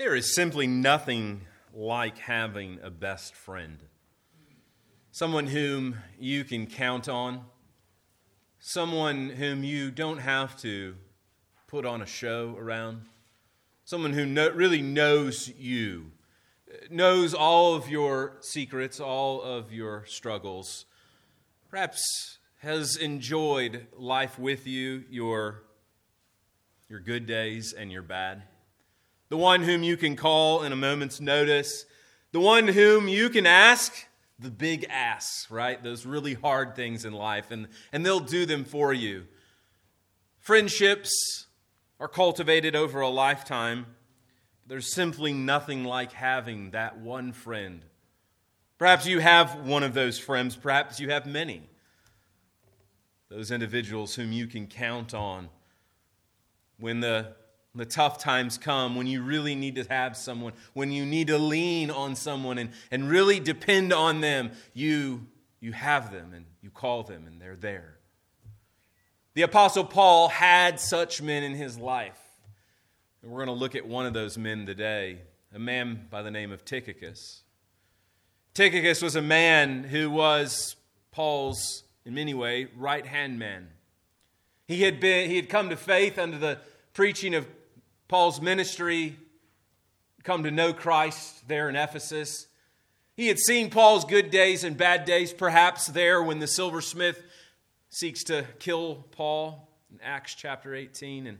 There is simply nothing like having a best friend. Someone whom you can count on, someone whom you don't have to put on a show around, someone who no, really knows you, knows all of your secrets, all of your struggles, perhaps has enjoyed life with you, your, your good days and your bad the one whom you can call in a moment's notice, the one whom you can ask the big ass, right? Those really hard things in life, and, and they'll do them for you. Friendships are cultivated over a lifetime. There's simply nothing like having that one friend. Perhaps you have one of those friends, perhaps you have many. Those individuals whom you can count on when the the tough times come, when you really need to have someone, when you need to lean on someone and, and really depend on them, you, you have them and you call them and they're there. The Apostle Paul had such men in his life. And we're going to look at one of those men today, a man by the name of Tychicus. Tychicus was a man who was Paul's, in many ways, right hand man. He had, been, he had come to faith under the preaching of Paul's ministry, come to know Christ there in Ephesus. He had seen Paul's good days and bad days, perhaps there when the silversmith seeks to kill Paul in Acts chapter 18. And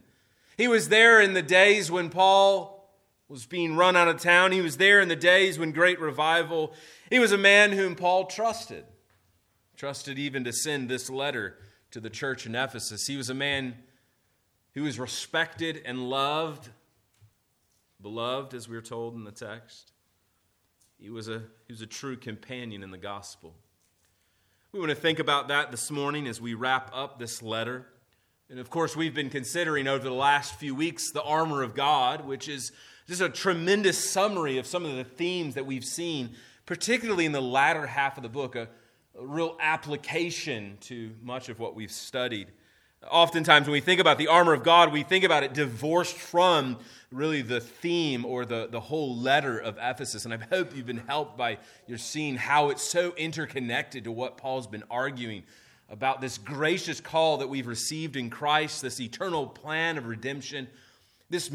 he was there in the days when Paul was being run out of town. He was there in the days when great revival. He was a man whom Paul trusted, trusted even to send this letter to the church in Ephesus. He was a man who is respected and loved, beloved, as we are told in the text. He was a, he was a true companion in the gospel. We want to think about that this morning as we wrap up this letter. And of course, we've been considering over the last few weeks the armor of God, which is just a tremendous summary of some of the themes that we've seen, particularly in the latter half of the book, a, a real application to much of what we've studied. Oftentimes, when we think about the armor of God, we think about it divorced from really the theme or the, the whole letter of Ephesus. And I hope you've been helped by your seeing how it's so interconnected to what Paul's been arguing about this gracious call that we've received in Christ, this eternal plan of redemption, this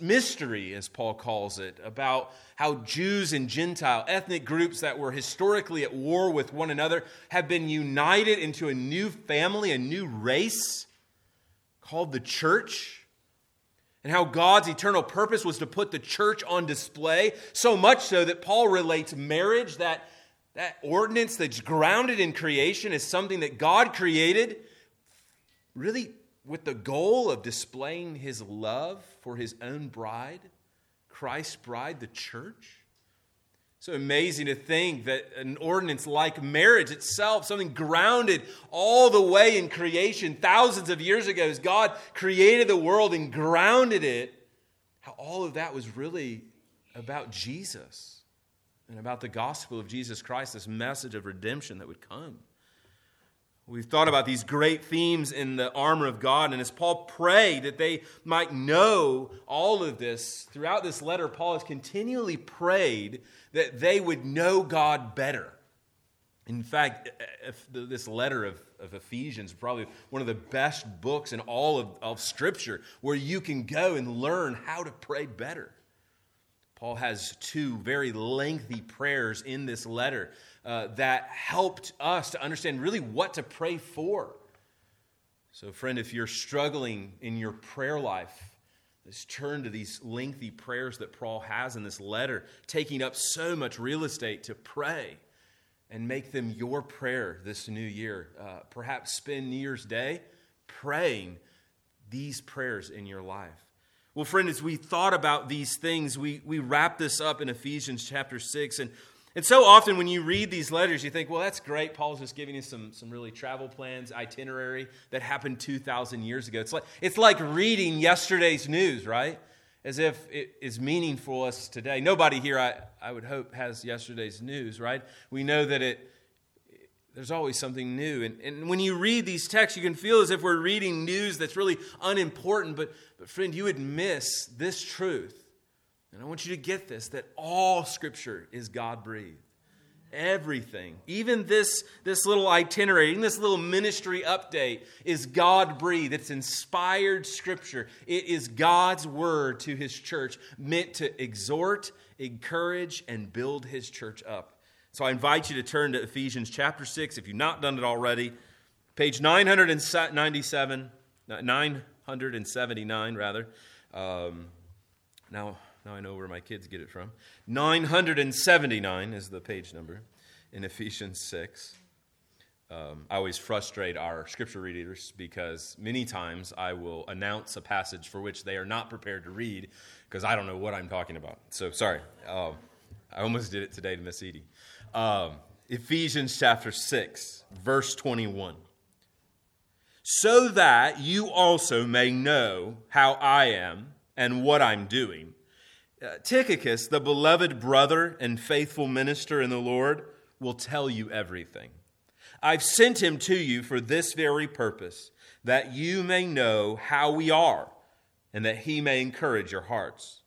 mystery, as Paul calls it, about how Jews and Gentile ethnic groups that were historically at war with one another have been united into a new family, a new race called the church, and how God's eternal purpose was to put the church on display, so much so that Paul relates marriage, that, that ordinance that's grounded in creation, is something that God created, really with the goal of displaying his love for his own bride, Christ's bride, the church. So amazing to think that an ordinance like marriage itself, something grounded all the way in creation thousands of years ago, as God created the world and grounded it, how all of that was really about Jesus and about the gospel of Jesus Christ, this message of redemption that would come. We've thought about these great themes in the armor of God, and as Paul prayed that they might know all of this, throughout this letter, Paul has continually prayed that they would know God better. In fact, uh, uh, this letter of, of Ephesians is probably one of the best books in all of, of Scripture where you can go and learn how to pray better. Paul has two very lengthy prayers in this letter uh, that helped us to understand really what to pray for. So, friend, if you're struggling in your prayer life, let's turn to these lengthy prayers that Paul has in this letter, taking up so much real estate to pray and make them your prayer this new year. Uh, perhaps spend New Year's Day praying these prayers in your life. Well, friend, as we thought about these things, we, we wrap this up in Ephesians chapter 6. And and so often when you read these letters, you think, well, that's great. Paul's just giving you some, some really travel plans, itinerary that happened 2,000 years ago. It's like, it's like reading yesterday's news, right? As if it is meaningful us today. Nobody here, I, I would hope, has yesterday's news, right? We know that it, there's always something new. And, and when you read these texts, you can feel as if we're reading news that's really unimportant. But, but friend, you would miss this truth And I want you to get this that all Scripture is God breathed. Everything, even this, this little itinerary, even this little ministry update, is God breathed. It's inspired scripture. It is God's word to his church, meant to exhort, encourage, and build his church up. So I invite you to turn to Ephesians chapter 6 if you've not done it already. Page 997, 979, rather. Um, now, now I know where my kids get it from. 979 is the page number in Ephesians 6. Um, I always frustrate our scripture readers because many times I will announce a passage for which they are not prepared to read because I don't know what I'm talking about. So, sorry. Uh, I almost did it today to Miss Edie. Um, Ephesians chapter 6, verse 21. So that you also may know how I am and what I'm doing Uh, Tychicus, the beloved brother and faithful minister in the Lord, will tell you everything. I've sent him to you for this very purpose, that you may know how we are, and that he may encourage your hearts.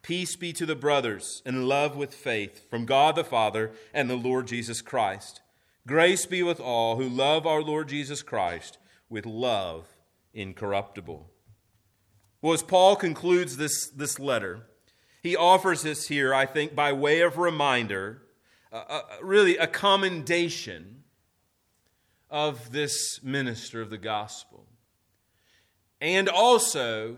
Peace be to the brothers, and love with faith from God the Father and the Lord Jesus Christ. Grace be with all who love our Lord Jesus Christ with love incorruptible. Well, as Paul concludes this, this letter, he offers us here, I think, by way of reminder, uh, uh, really a commendation of this minister of the gospel. And also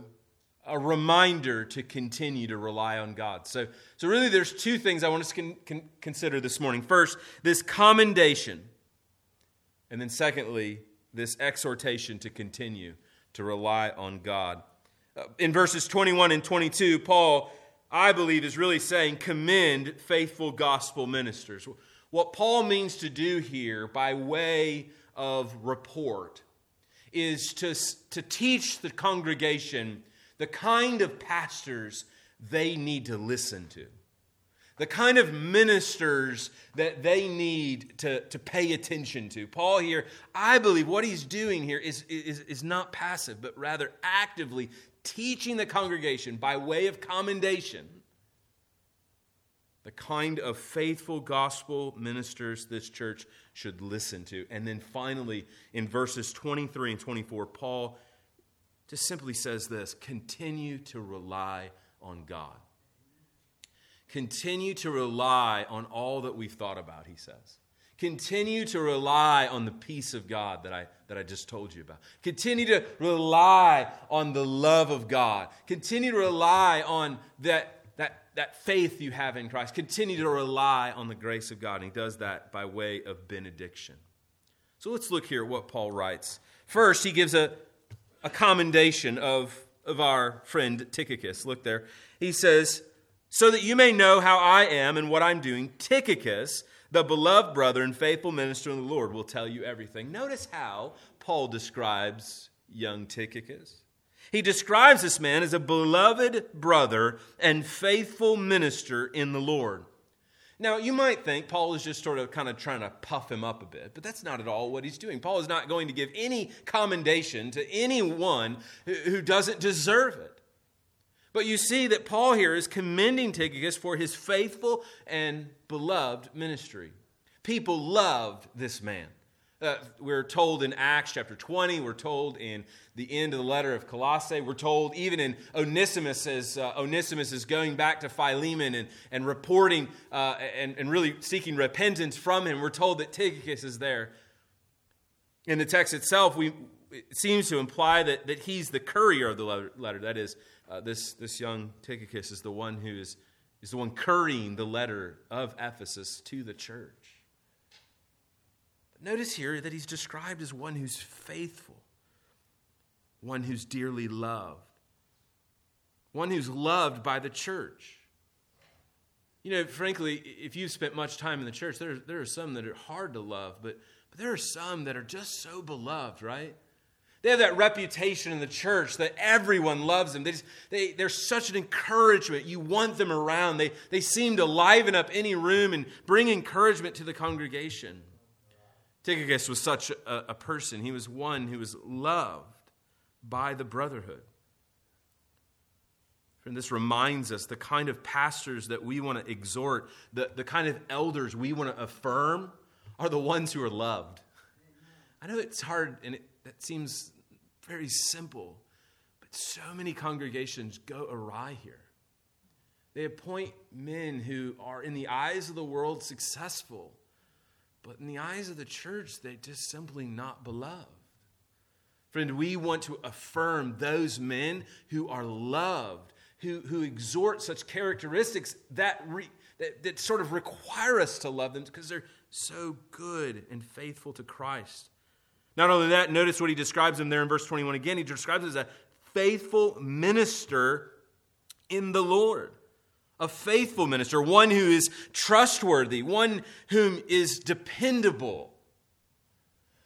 a reminder to continue to rely on God. So, so really, there's two things I want us to con- con- consider this morning. First, this commendation. And then, secondly, this exhortation to continue to rely on God. Uh, in verses 21 and 22, Paul I believe, is really saying commend faithful gospel ministers. What Paul means to do here by way of report is to, to teach the congregation the kind of pastors they need to listen to, the kind of ministers that they need to, to pay attention to. Paul here, I believe what he's doing here is, is, is not passive, but rather actively teaching the congregation by way of commendation the kind of faithful gospel ministers this church should listen to. And then finally, in verses 23 and 24, Paul just simply says this continue to rely on God. Continue to rely on all that we've thought about, he says. Continue to rely on the peace of God that I, that I just told you about. Continue to rely on the love of God. Continue to rely on that, that, that faith you have in Christ. Continue to rely on the grace of God. And he does that by way of benediction. So let's look here at what Paul writes. First, he gives a, a commendation of, of our friend Tychicus. Look there. He says, So that you may know how I am and what I'm doing, Tychicus the beloved brother and faithful minister in the Lord will tell you everything. Notice how Paul describes young Tychicus. He describes this man as a beloved brother and faithful minister in the Lord. Now, you might think Paul is just sort of kind of trying to puff him up a bit, but that's not at all what he's doing. Paul is not going to give any commendation to anyone who doesn't deserve it. But you see that Paul here is commending Tychicus for his faithful and beloved ministry. People loved this man. Uh, we're told in Acts chapter 20, we're told in the end of the letter of Colossae, we're told even in Onesimus as uh, Onesimus is going back to Philemon and, and reporting uh, and, and really seeking repentance from him, we're told that Tychicus is there. In the text itself, we, it seems to imply that, that he's the courier of the letter. That is, uh, this, this young Tychicus is the one who is, is the one currying the letter of Ephesus to the church. But notice here that he's described as one who's faithful, one who's dearly loved, one who's loved by the church. You know, frankly, if you've spent much time in the church, there, there are some that are hard to love, but, but there are some that are just so beloved, right? They have that reputation in the church that everyone loves them. They just, they, they're such an encouragement. You want them around. They, they seem to liven up any room and bring encouragement to the congregation. Tychicus was such a, a person. He was one who was loved by the brotherhood. And this reminds us the kind of pastors that we want to exhort, the, the kind of elders we want to affirm, are the ones who are loved. I know it's hard and it, that seems very simple, but so many congregations go awry here. They appoint men who are, in the eyes of the world, successful, but in the eyes of the church, they're just simply not beloved. Friend, we want to affirm those men who are loved who, who exhort such characteristics that, re, that, that sort of require us to love them because they're so good and faithful to Christ. Not only that, notice what he describes him there in verse 21 again. He describes as a faithful minister in the Lord. A faithful minister, one who is trustworthy, one whom is dependable.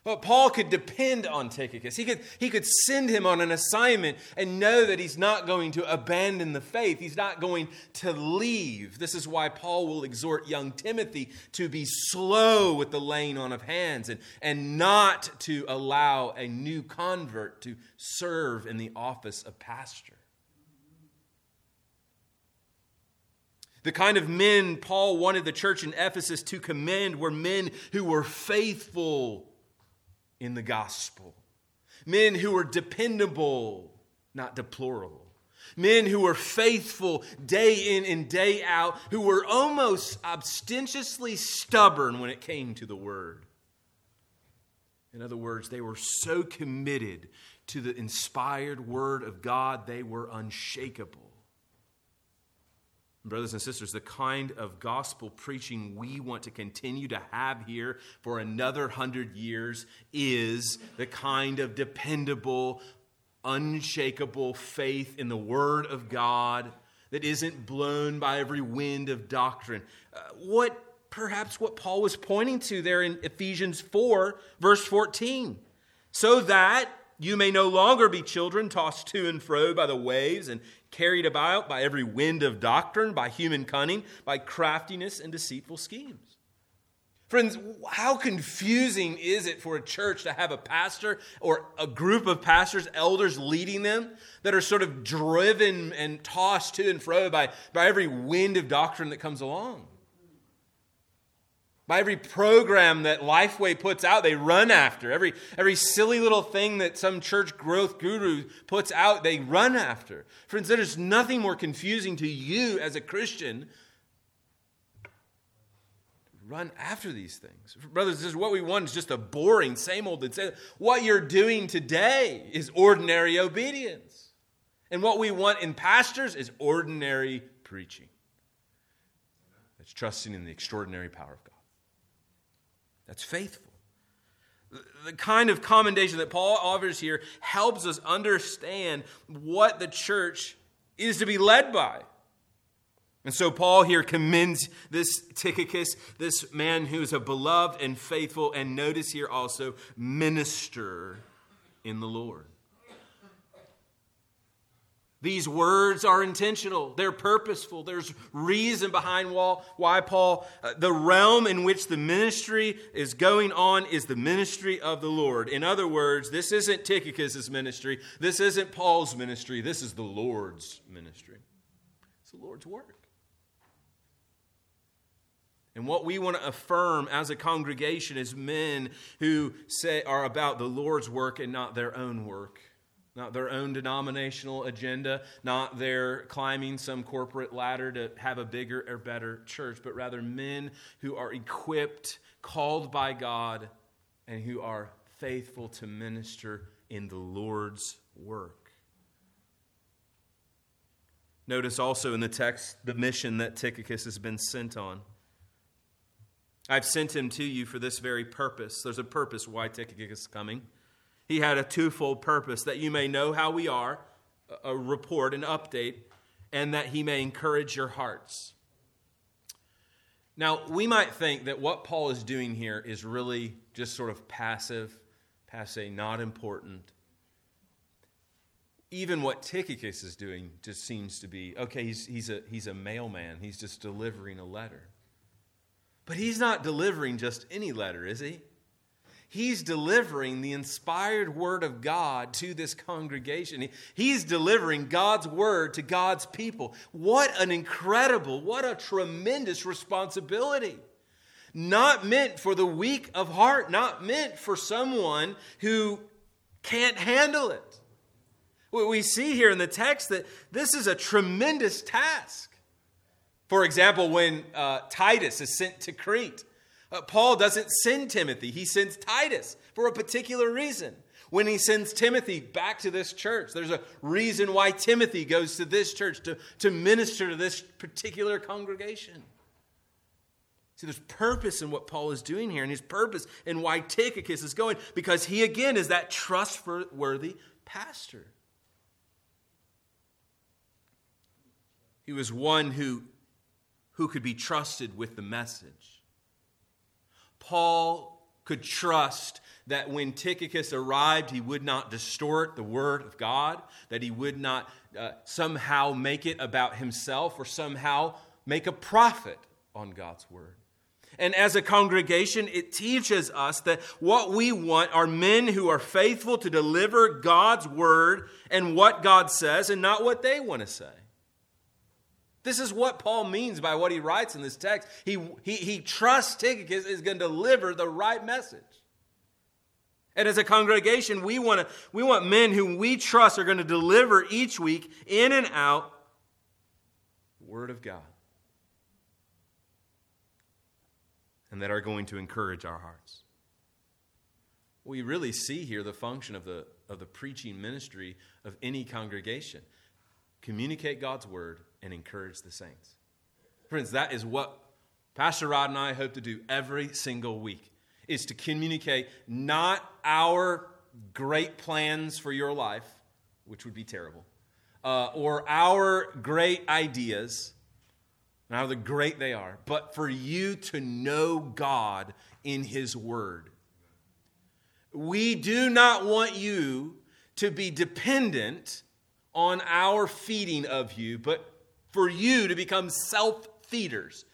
But Paul could depend on Tychicus. He could, he could send him on an assignment and know that he's not going to abandon the faith. He's not going to leave. This is why Paul will exhort young Timothy to be slow with the laying on of hands and, and not to allow a new convert to serve in the office of pastor. The kind of men Paul wanted the church in Ephesus to commend were men who were faithful in the gospel. Men who were dependable, not deplorable. Men who were faithful day in and day out, who were almost obstinatiously stubborn when it came to the word. In other words, they were so committed to the inspired word of God, they were unshakable. Brothers and sisters, the kind of gospel preaching we want to continue to have here for another hundred years is the kind of dependable, unshakable faith in the Word of God that isn't blown by every wind of doctrine. Uh, what perhaps what Paul was pointing to there in Ephesians 4, verse 14. So that you may no longer be children tossed to and fro by the waves and carried about by every wind of doctrine, by human cunning, by craftiness and deceitful schemes. Friends, how confusing is it for a church to have a pastor or a group of pastors, elders leading them that are sort of driven and tossed to and fro by, by every wind of doctrine that comes along? By every program that Lifeway puts out, they run after. Every, every silly little thing that some church growth guru puts out, they run after. Friends, there is nothing more confusing to you as a Christian run after these things. Brothers, this is what we want is just a boring, same old and what you're doing today is ordinary obedience. And what we want in pastors is ordinary preaching. It's trusting in the extraordinary power of God. That's faithful. The kind of commendation that Paul offers here helps us understand what the church is to be led by. And so Paul here commends this Tychicus, this man who is a beloved and faithful, and notice here also, minister in the Lord. These words are intentional, they're purposeful. There's reason behind why Paul, uh, the realm in which the ministry is going on is the ministry of the Lord. In other words, this isn't Tychicus' ministry, this isn't Paul's ministry, this is the Lord's ministry. It's the Lord's work. And what we want to affirm as a congregation is men who say are about the Lord's work and not their own work not their own denominational agenda, not their climbing some corporate ladder to have a bigger or better church, but rather men who are equipped, called by God, and who are faithful to minister in the Lord's work. Notice also in the text the mission that Tychicus has been sent on. I've sent him to you for this very purpose. There's a purpose why Tychicus is coming. He had a twofold purpose that you may know how we are, a report, an update, and that he may encourage your hearts. Now, we might think that what Paul is doing here is really just sort of passive, passe, not important. Even what Tychicus is doing just seems to be okay, he's, he's, a, he's a mailman, he's just delivering a letter. But he's not delivering just any letter, is he? He's delivering the inspired word of God to this congregation. He's delivering God's word to God's people. What an incredible, what a tremendous responsibility. Not meant for the weak of heart, not meant for someone who can't handle it. What We see here in the text that this is a tremendous task. For example, when uh, Titus is sent to Crete, uh, Paul doesn't send Timothy, he sends Titus for a particular reason. When he sends Timothy back to this church, there's a reason why Timothy goes to this church to, to minister to this particular congregation. See, there's purpose in what Paul is doing here, and his purpose in why Tychicus is going, because he again is that trustworthy pastor. He was one who, who could be trusted with the message. Paul could trust that when Tychicus arrived, he would not distort the word of God, that he would not uh, somehow make it about himself or somehow make a profit on God's word. And as a congregation, it teaches us that what we want are men who are faithful to deliver God's word and what God says and not what they want to say. This is what Paul means by what he writes in this text. He, he, he trusts Tychicus is going to deliver the right message. And as a congregation, we want, to, we want men who we trust are going to deliver each week in and out the Word of God. And that are going to encourage our hearts. We really see here the function of the, of the preaching ministry of any congregation communicate God's Word and encourage the saints. Friends, that is what Pastor Rod and I hope to do every single week is to communicate not our great plans for your life, which would be terrible, uh, or our great ideas, and how the great they are, but for you to know God in His Word. We do not want you to be dependent on our feeding of you, but for you to become self feeders.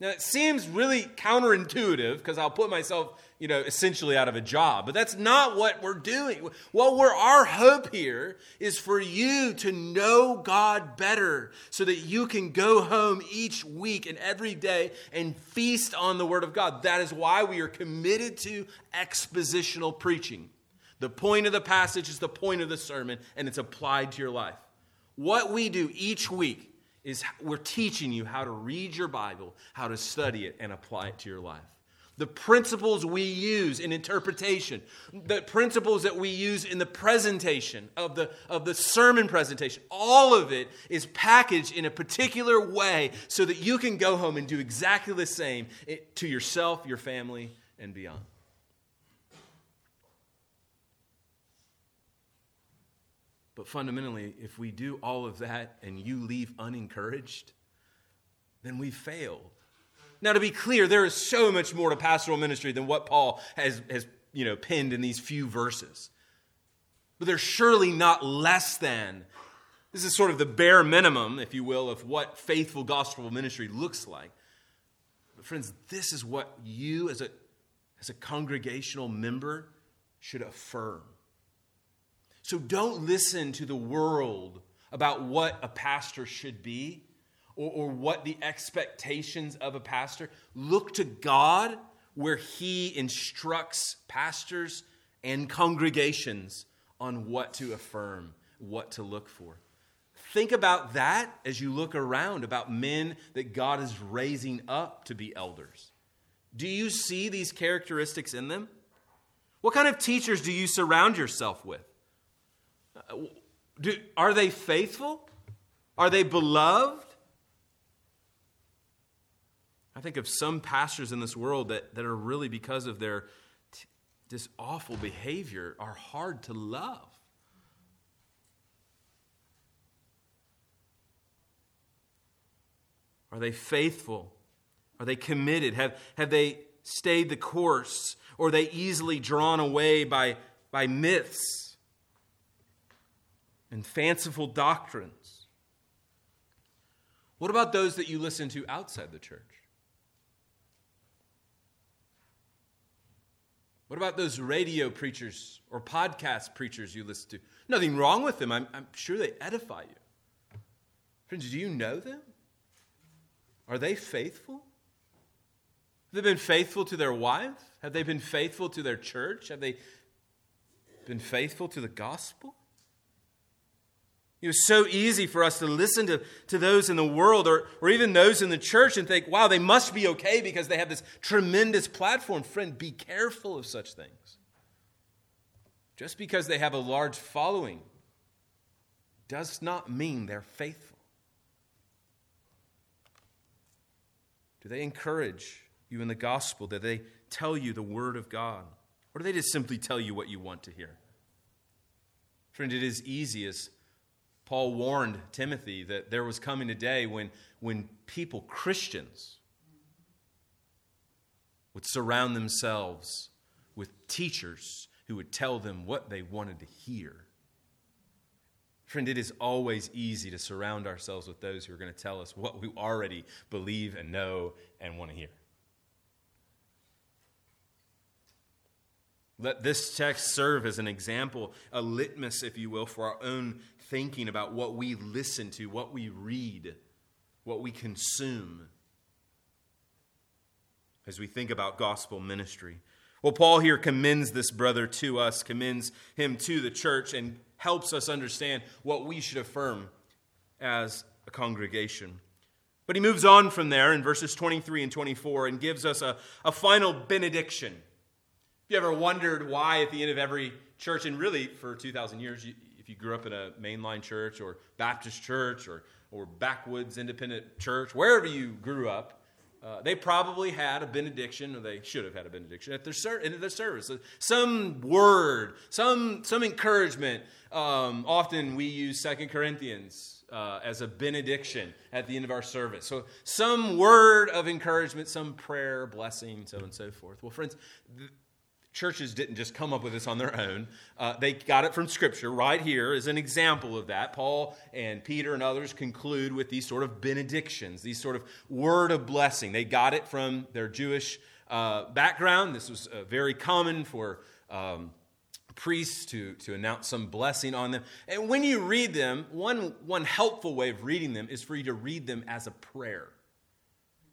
Now, it seems really counterintuitive because I'll put myself, you know, essentially out of a job, but that's not what we're doing. What we're, our hope here is for you to know God better so that you can go home each week and every day and feast on the Word of God. That is why we are committed to expositional preaching. The point of the passage is the point of the sermon, and it's applied to your life. What we do each week is we're teaching you how to read your Bible, how to study it, and apply it to your life. The principles we use in interpretation, the principles that we use in the presentation of the, of the sermon presentation, all of it is packaged in a particular way so that you can go home and do exactly the same eh, to yourself, your family, and beyond. But fundamentally, if we do all of that and you leave unencouraged, then we failed. Now, to be clear, there is so much more to pastoral ministry than what Paul has, has you know, penned in these few verses. But there's surely not less than. This is sort of the bare minimum, if you will, of what faithful gospel ministry looks like. But, friends, this is what you, as a, as a congregational member, should affirm. So don't listen to the world about what a pastor should be or, or what the expectations of a pastor. Look to God where He instructs pastors and congregations on what to affirm, what to look for. Think about that as you look around about men that God is raising up to be elders. Do you see these characteristics in them? What kind of teachers do you surround yourself with? Do, are they faithful? Are they beloved? I think of some pastors in this world that, that are really, because of their t- this awful behavior, are hard to love. Are they faithful? Are they committed? Have, have they stayed the course? Or are they easily drawn away by, by myths? And fanciful doctrines. What about those that you listen to outside the church? What about those radio preachers or podcast preachers you listen to? Nothing wrong with them. I'm, I'm sure they edify you. Friends, do you know them? Are they faithful? Have they been faithful to their wife? Have they been faithful to their church? Have they been faithful to the gospel? It was so easy for us to listen to, to those in the world or, or even those in the church and think, wow, they must be okay because they have this tremendous platform. Friend, be careful of such things. Just because they have a large following does not mean they're faithful. Do they encourage you in the gospel? Do they tell you the word of God? Or do they just simply tell you what you want to hear? Friend, it is easiest Paul warned Timothy that there was coming a day when, when people, Christians, would surround themselves with teachers who would tell them what they wanted to hear. Friend, it is always easy to surround ourselves with those who are going to tell us what we already believe and know and want to hear. Let this text serve as an example, a litmus, if you will, for our own thinking about what we listen to, what we read, what we consume as we think about gospel ministry. Well, Paul here commends this brother to us, commends him to the church, and helps us understand what we should affirm as a congregation. But he moves on from there in verses 23 and 24 and gives us a, a final benediction. You ever wondered why at the end of every church, and really for 2,000 years, you, if you grew up in a mainline church or Baptist church or, or backwoods independent church, wherever you grew up, uh, they probably had a benediction, or they should have had a benediction at their, ser- in their service. Some word, some, some encouragement. Um, often we use Second Corinthians uh, as a benediction at the end of our service. So, some word of encouragement, some prayer, blessing, so on and so forth. Well, friends, th- churches didn't just come up with this on their own. Uh, they got it from Scripture. Right here is an example of that. Paul and Peter and others conclude with these sort of benedictions, these sort of word of blessing. They got it from their Jewish uh, background. This was uh, very common for. Um, priests to, to announce some blessing on them. And when you read them, one, one helpful way of reading them is for you to read them as a prayer.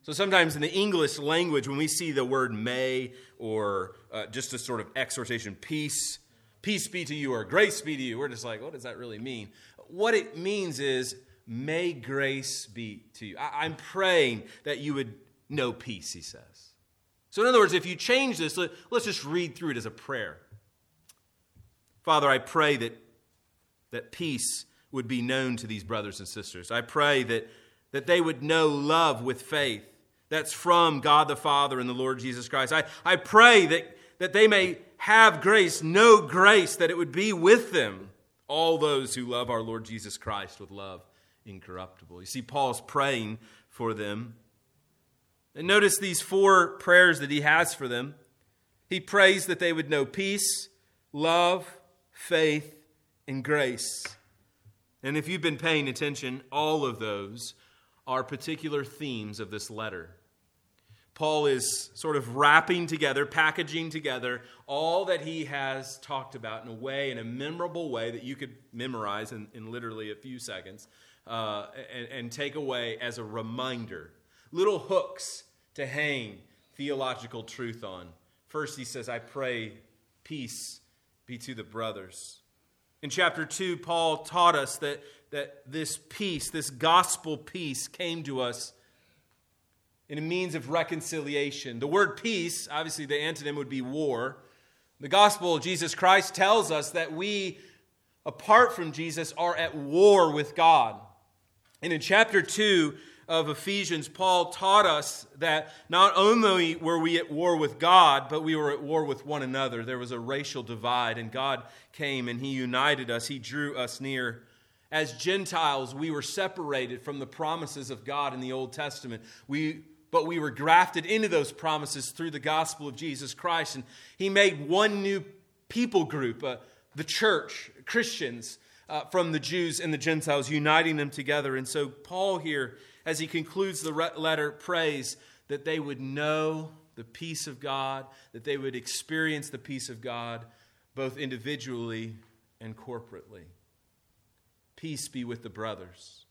So sometimes in the English language, when we see the word may or uh, just a sort of exhortation, peace, peace be to you or grace be to you, we're just like, what does that really mean? What it means is, may grace be to you. I- I'm praying that you would know peace, he says. So, in other words, if you change this, let, let's just read through it as a prayer. Father, I pray that, that peace would be known to these brothers and sisters. I pray that, that they would know love with faith that's from God the Father and the Lord Jesus Christ. I, I pray that, that they may have grace, know grace, that it would be with them, all those who love our Lord Jesus Christ with love incorruptible. You see, Paul's praying for them. And notice these four prayers that he has for them. He prays that they would know peace, love, faith, and grace. And if you've been paying attention, all of those are particular themes of this letter. Paul is sort of wrapping together, packaging together all that he has talked about in a way, in a memorable way that you could memorize in, in literally a few seconds uh, and, and take away as a reminder. Little hooks to hang theological truth on. First, he says, I pray peace be to the brothers. In chapter 2, Paul taught us that that this peace, this gospel peace, came to us in a means of reconciliation. The word peace, obviously, the antonym would be war. The gospel of Jesus Christ tells us that we, apart from Jesus, are at war with God. And in chapter 2, of Ephesians, Paul taught us that not only were we at war with God, but we were at war with one another. There was a racial divide, and God came and He united us, He drew us near. As Gentiles, we were separated from the promises of God in the Old Testament. We, but we were grafted into those promises through the gospel of Jesus Christ. And He made one new people group, uh, the church, Christians, uh, from the Jews and the Gentiles, uniting them together. And so, Paul here, as he concludes the letter, prays that they would know the peace of God, that they would experience the peace of God both individually and corporately. Peace be with the brothers.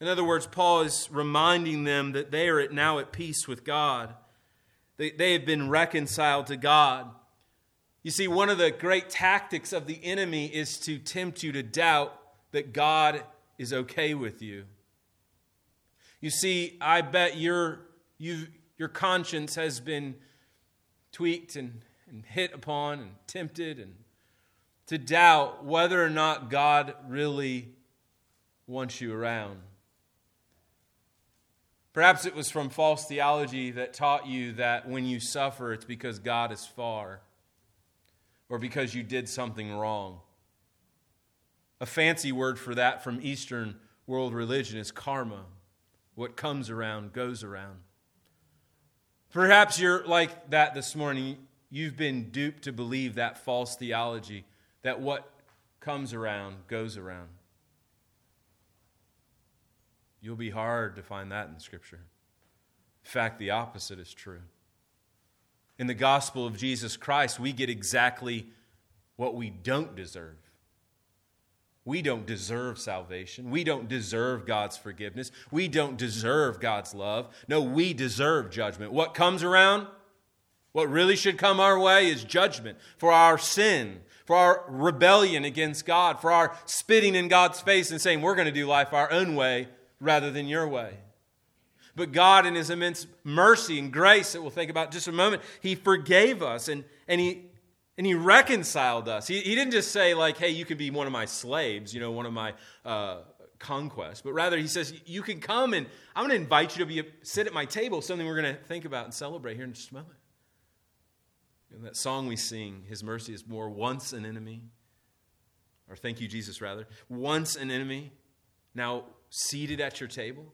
In other words, Paul is reminding them that they are now at peace with God. They, they have been reconciled to God. You see, one of the great tactics of the enemy is to tempt you to doubt that God is okay with you. You see, I bet your, you, your conscience has been tweaked and, and hit upon and tempted and to doubt whether or not God really wants you around. Perhaps it was from false theology that taught you that when you suffer, it's because God is far or because you did something wrong. A fancy word for that from Eastern world religion is karma. What comes around goes around. Perhaps you're like that this morning. You've been duped to believe that false theology that what comes around goes around. You'll be hard to find that in Scripture. In fact, the opposite is true. In the gospel of Jesus Christ, we get exactly what we don't deserve. We don't deserve salvation. We don't deserve God's forgiveness. We don't deserve God's love. No, we deserve judgment. What comes around? What really should come our way is judgment for our sin, for our rebellion against God, for our spitting in God's face and saying we're going to do life our own way rather than your way. But God, in His immense mercy and grace that we'll think about just a moment, He forgave us and, and, he, and He reconciled us. He, he didn't just say, like, hey, you can be one of my slaves, you know, one of my uh, conquests, but rather He says, you can come and I'm going to invite you to be sit at my table, something we're going to think about and celebrate here in just a moment. In that song we sing, His mercy is more once an enemy, or thank you, Jesus, rather, once an enemy, now seated at your table.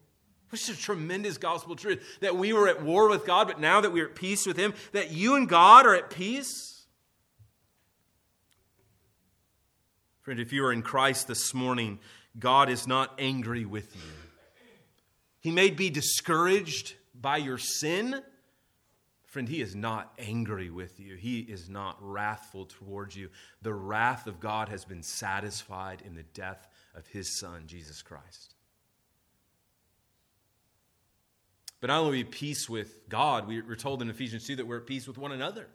Which is a tremendous gospel truth that we were at war with God, but now that we're at peace with Him, that you and God are at peace. Friend, if you are in Christ this morning, God is not angry with you. He may be discouraged by your sin. Friend, He is not angry with you. He is not wrathful towards you. The wrath of God has been satisfied in the death of His Son, Jesus Christ. But not only peace with God, we're told in Ephesians 2 that we're at peace with one another.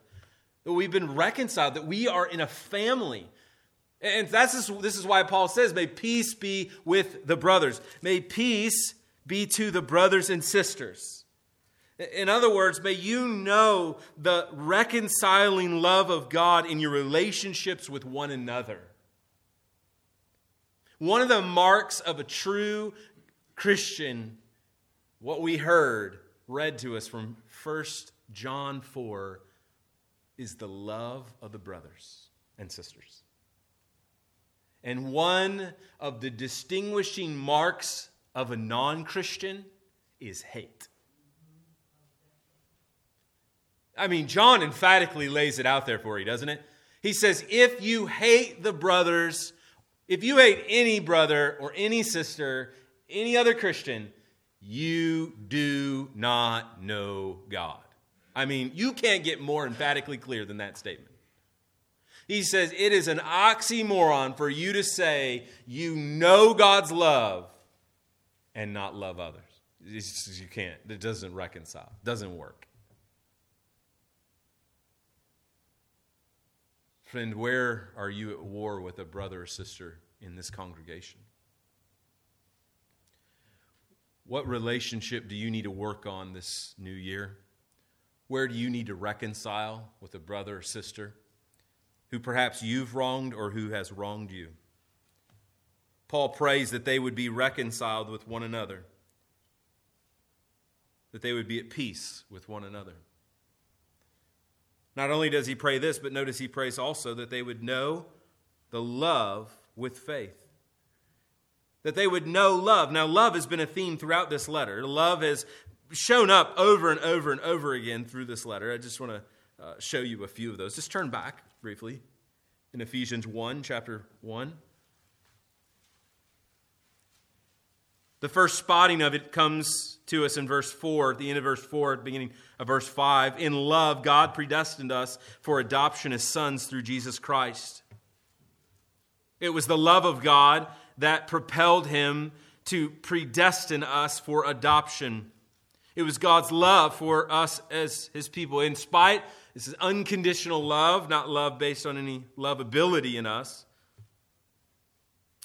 That we've been reconciled, that we are in a family. And that's just, this is why Paul says, May peace be with the brothers. May peace be to the brothers and sisters. In other words, may you know the reconciling love of God in your relationships with one another. One of the marks of a true Christian what we heard read to us from 1 John 4 is the love of the brothers and sisters. And one of the distinguishing marks of a non Christian is hate. I mean, John emphatically lays it out there for you, doesn't it? He says, if you hate the brothers, if you hate any brother or any sister, any other Christian, you do not know God. I mean, you can't get more emphatically clear than that statement. He says it is an oxymoron for you to say you know God's love and not love others. you can't. It doesn't reconcile. It doesn't work. Friend, where are you at war with a brother or sister in this congregation? What relationship do you need to work on this new year? Where do you need to reconcile with a brother or sister who perhaps you've wronged or who has wronged you? Paul prays that they would be reconciled with one another, that they would be at peace with one another. Not only does he pray this, but notice he prays also that they would know the love with faith that they would know love. Now, love has been a theme throughout this letter. Love has shown up over and over and over again through this letter. I just want to uh, show you a few of those. Just turn back briefly in Ephesians 1, chapter 1. The first spotting of it comes to us in verse 4, at the end of verse 4, at beginning of verse 5. In love, God predestined us for adoption as sons through Jesus Christ. It was the love of God that propelled him to predestine us for adoption. It was God's love for us as his people. In spite, this is unconditional love, not love based on any lovability in us.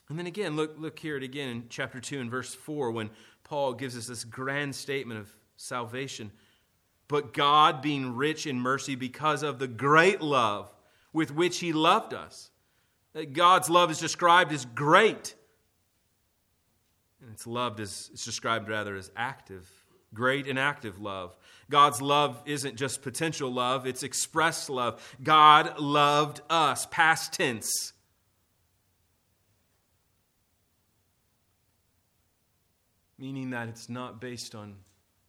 And then again, look, look here at again in chapter 2 and verse 4 when Paul gives us this grand statement of salvation. But God, being rich in mercy because of the great love with which he loved us. God's love is described as great. And it's loved as it's described rather as active, great and active love. God's love isn't just potential love, it's expressed love. God loved us, past tense. meaning that it's not based on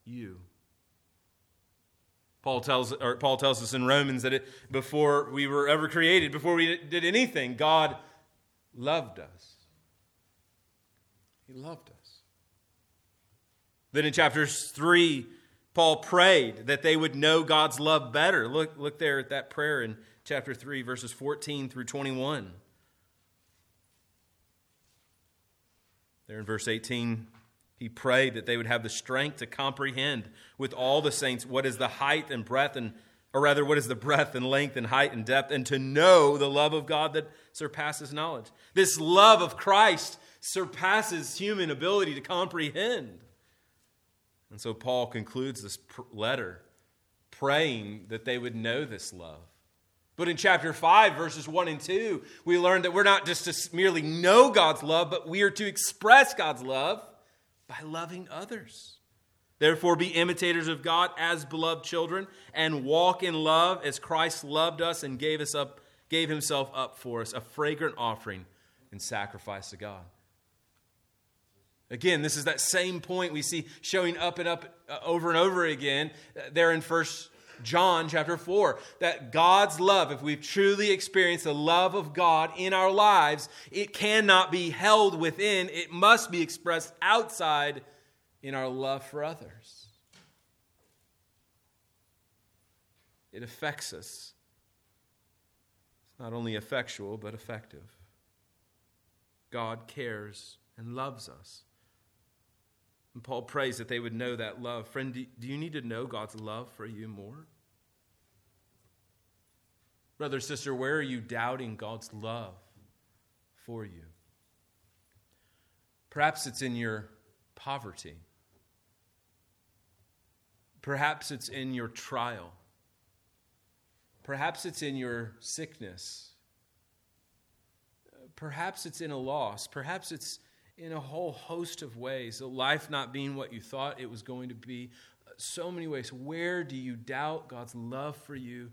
you. Paul tells, or Paul tells us in Romans that it, before we were ever created, before we did anything, God loved us. He loved us. Then in chapters 3, Paul prayed that they would know God's love better. Look, look there at that prayer in chapter 3, verses 14 through 21. There in verse 18, he prayed that they would have the strength to comprehend with all the saints what is the height and breadth and or rather what is the breadth and length and height and depth and to know the love of God that surpasses knowledge. This love of Christ surpasses human ability to comprehend. And so Paul concludes this letter praying that they would know this love. But in chapter 5, verses 1 and 2, we learn that we're not just to merely know God's love, but we are to express God's love by loving others. Therefore, be imitators of God as beloved children, and walk in love as Christ loved us and gave us up, gave himself up for us, a fragrant offering and sacrifice to God. Again, this is that same point we see showing up and up uh, over and over again uh, there in First John chapter 4 that God's love, if we've truly experienced the love of God in our lives, it cannot be held within, it must be expressed outside in our love for others. It affects us. It's not only effectual, but effective. God cares and loves us. And Paul prays that they would know that love. Friend, do you need to know God's love for you more? Brother, sister, where are you doubting God's love for you? Perhaps it's in your poverty. Perhaps it's in your trial. Perhaps it's in your sickness. Perhaps it's in a loss. Perhaps it's in a whole host of ways. Life not being what you thought it was going to be. So many ways. Where do you doubt God's love for you?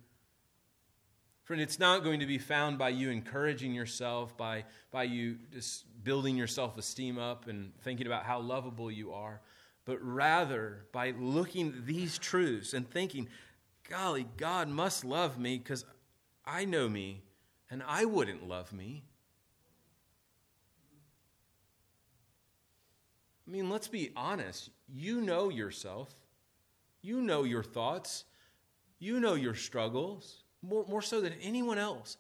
Friend, it's not going to be found by you encouraging yourself, by, by you just building your self esteem up and thinking about how lovable you are, but rather by looking at these truths and thinking, golly, God must love me because I know me and I wouldn't love me. I mean, let's be honest. You know yourself, you know your thoughts, you know your struggles, more, more so than anyone else.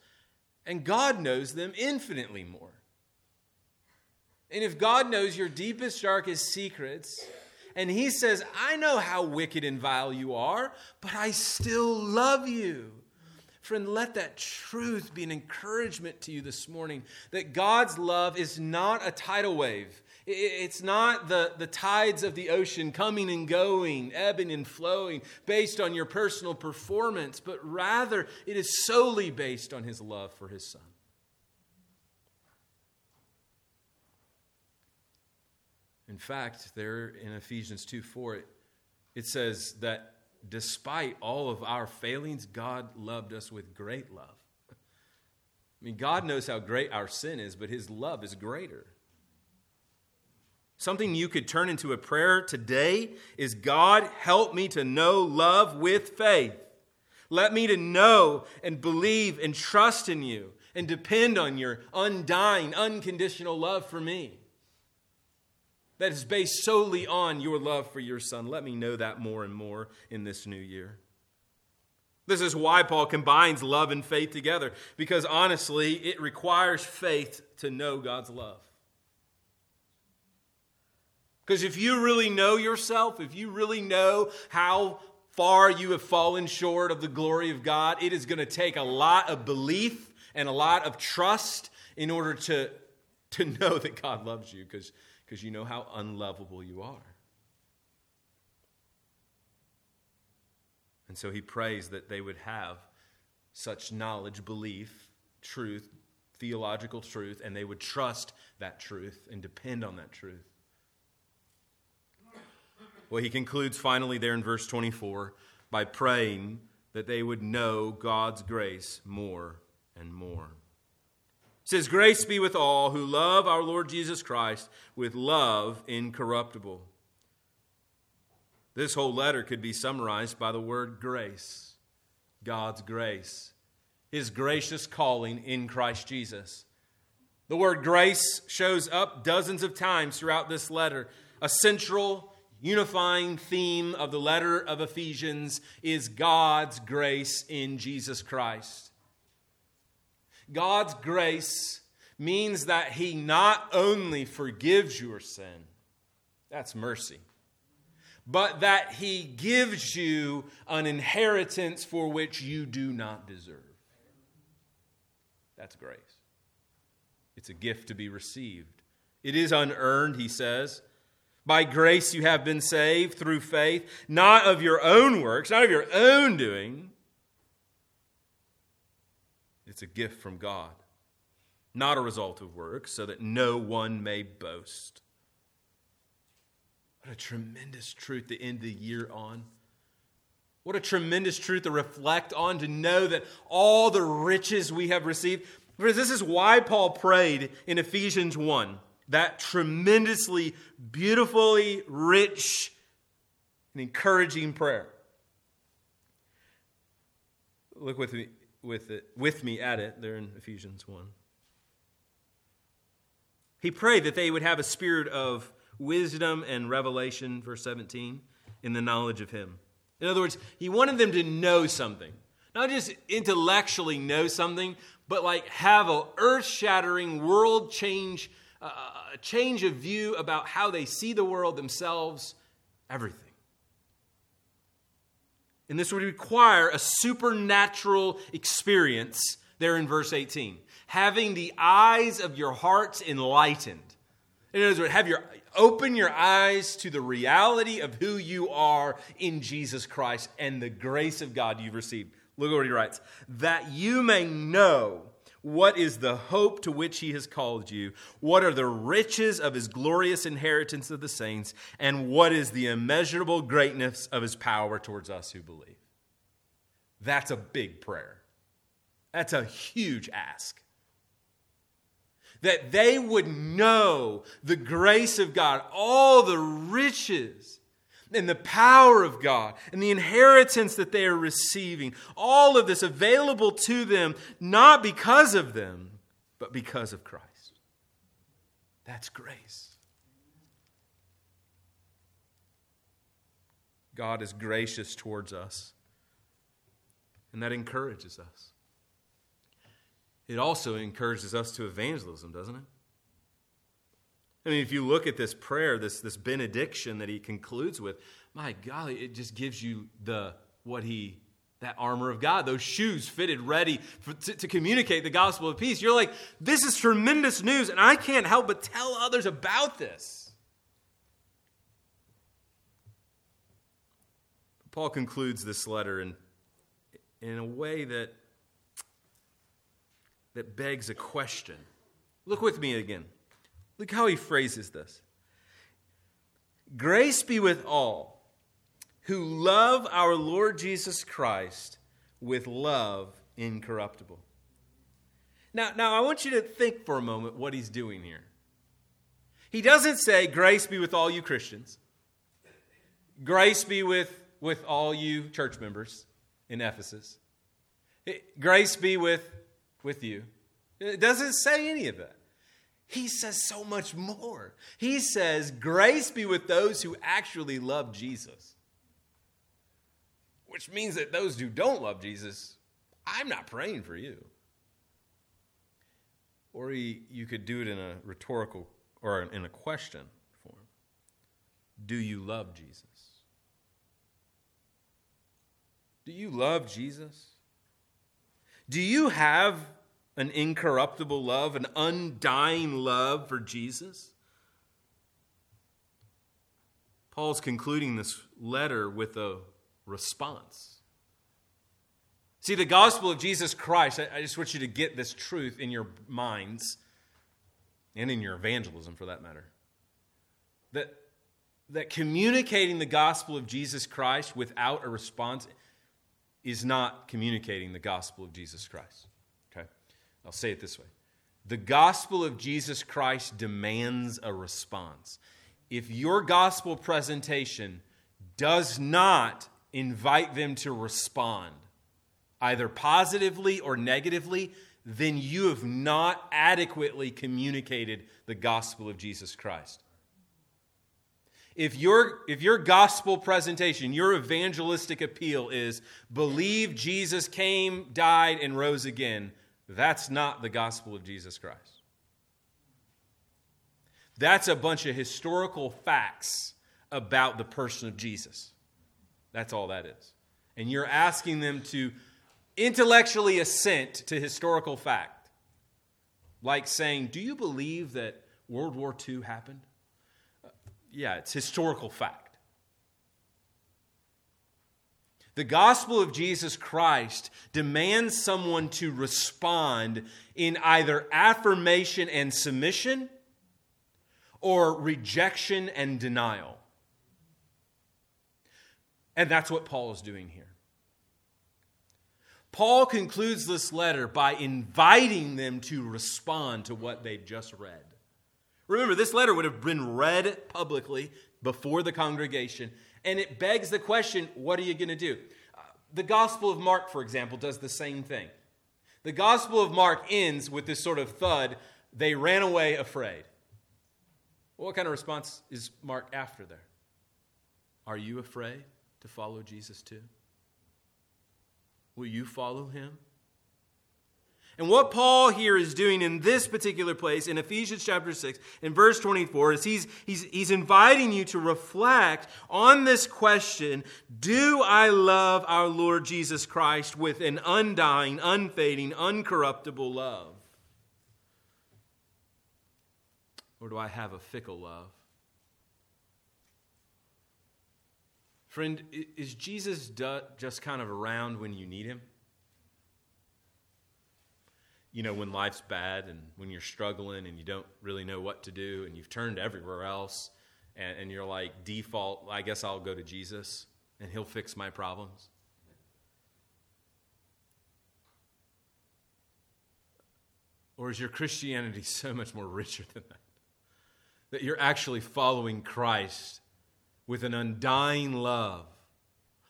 And God knows them infinitely more. And if God knows your deepest, darkest secrets, and He says, I know how wicked and vile you are, but I still love you. Friend, let that truth be an encouragement to you this morning that God's love is not a tidal wave. It's not the, the tides of the ocean coming and going, ebbing and flowing based on your personal performance, but rather it is solely based on his love for his son. In fact, there in Ephesians 2 4, it, it says that despite all of our failings, God loved us with great love. I mean, God knows how great our sin is, but his love is greater. Something you could turn into a prayer today is God, help me to know love with faith. Let me to know and believe and trust in you and depend on your undying, unconditional love for me. that is based solely on your love for your son. Let me know that more and more in this new year. This is why Paul combines love and faith together, because honestly, it requires faith to know God's love. Because if you really know yourself, if you really know how far you have fallen short of the glory of God, it is going to take a lot of belief and a lot of trust in order to, to know that God loves you, because you know how unlovable you are. And so he prays that they would have such knowledge, belief, truth, theological truth, and they would trust that truth and depend on that truth. Well, he concludes finally there in verse 24 by praying that they would know God's grace more and more. It says, Grace be with all who love our Lord Jesus Christ with love incorruptible. This whole letter could be summarized by the word grace God's grace, His gracious calling in Christ Jesus. The word grace shows up dozens of times throughout this letter. A central unifying theme of the letter of Ephesians is God's grace in Jesus Christ. God's grace means that He not only forgives your sin, that's mercy but that he gives you an inheritance for which you do not deserve. That's grace. It's a gift to be received. It is unearned, he says. By grace you have been saved through faith, not of your own works, not of your own doing. It's a gift from God, not a result of works, so that no one may boast. What a tremendous truth to end the year on. What a tremendous truth to reflect on, to know that all the riches we have received. This is why Paul prayed in Ephesians 1, that tremendously, beautifully rich and encouraging prayer. Look with me, with, it, with me at it there in Ephesians 1. He prayed that they would have a spirit of wisdom and revelation, verse 17, in the knowledge of Him. In other words, He wanted them to know something. Not just intellectually know something, but like have a earth-shattering world change, uh, change of view about how they see the world themselves, everything. And this would require a supernatural experience there in verse 18. Having the eyes of your hearts enlightened. In other words, have your open your eyes to the reality of who you are in Jesus Christ and the grace of God you've received. Look at what he writes that you may know what is the hope to which he has called you, what are the riches of his glorious inheritance of the saints, and what is the immeasurable greatness of his power towards us who believe. That's a big prayer. That's a huge ask that they would know the grace of God, all the riches and the power of God and the inheritance that they are receiving. All of this available to them, not because of them, but because of Christ. That's grace. God is gracious towards us, and that encourages us it also encourages us to evangelism, doesn't it? I mean, if you look at this prayer, this, this benediction that he concludes with, my golly, it just gives you the what he that armor of God, those shoes fitted ready for, to, to communicate the gospel of peace. You're like, this is tremendous news, and I can't help but tell others about this. Paul concludes this letter in, in a way that that begs a question. Look with me again. Look how he phrases this Grace be with all who love our Lord Jesus Christ with love incorruptible. Now, now, I want you to think for a moment what he's doing here. He doesn't say, Grace be with all you Christians, grace be with, with all you church members in Ephesus, grace be with with you. It doesn't say any of that. He says so much more. He says, Grace be with those who actually love Jesus. Which means that those who don't love Jesus, I'm not praying for you. Or he, you could do it in a rhetorical or in a question form Do you love Jesus? Do you love Jesus? Do you have an incorruptible love, an undying love for Jesus? Paul's concluding this letter with a response. See, the gospel of Jesus Christ, I, just want you to get this truth in your minds and in your evangelism for that matter. That, that communicating the gospel of Jesus Christ without a response is not communicating the gospel of Jesus Christ. I'll say it this way The gospel of Jesus Christ demands a response. If your gospel presentation does not invite them to respond, either positively or negatively, then you have not adequately communicated the gospel of Jesus Christ. If your, if your gospel presentation, your evangelistic appeal is believe Jesus came, died, and rose again, that's not the gospel of Jesus Christ. That's a bunch of historical facts about the person of Jesus. That's all that is. And you're asking them to intellectually assent to historical fact. Like saying, Do you believe that World War II happened? Uh, yeah, it's historical fact. The gospel of Jesus Christ demands someone to respond in either affirmation and submission or rejection and denial. And that's what Paul is doing here. Paul concludes this letter by inviting them to respond to what they've just read. Remember, this letter would have been read publicly before the congregation, and it begs the question what are you going to do? Uh, the Gospel of Mark, for example, does the same thing. The Gospel of Mark ends with this sort of thud they ran away afraid. What kind of response is Mark after there? Are you afraid to follow Jesus too? Will you follow him? And what Paul here is doing in this particular place in Ephesians chapter 6, in verse 24, is he's, he's, he's inviting you to reflect on this question Do I love our Lord Jesus Christ with an undying, unfading, uncorruptible love? Or do I have a fickle love? Friend, is Jesus just kind of around when you need him? You know, when life's bad and when you're struggling and you don't really know what to do and you've turned everywhere else and, and you're like, default, I guess I'll go to Jesus and he'll fix my problems. Or is your Christianity so much more richer than that? That you're actually following Christ with an undying love,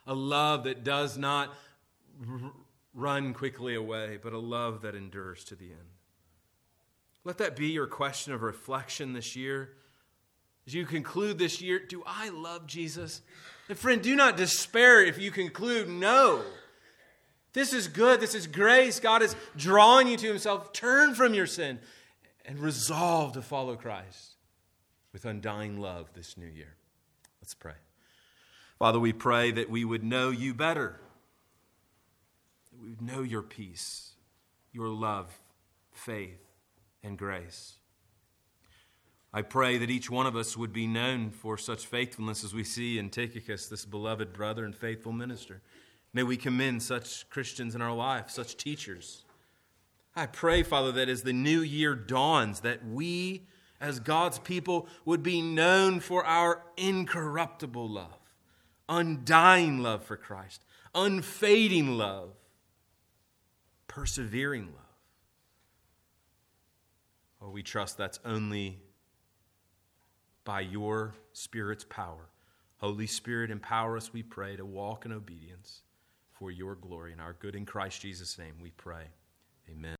a love that does not run quickly away, but a love that endures to the end. Let that be your question of reflection this year. As you conclude this year, do I love Jesus? And friend, do not despair if you conclude no. This is good. This is grace. God is drawing you to Himself. Turn from your sin and resolve to follow Christ with undying love this new year. Let's pray. Father, we pray that we would know you better we would know your peace, your love, faith, and grace. I pray that each one of us would be known for such faithfulness as we see in Tychicus, this beloved brother and faithful minister. May we commend such Christians in our life, such teachers. I pray, Father, that as the new year dawns, that we, as God's people, would be known for our incorruptible love, undying love for Christ, unfading love persevering love. Oh, we trust that's only by your Spirit's power. Holy Spirit, empower us, we pray, to walk in obedience for your glory. and our good in Christ Jesus' name, we pray. Amen.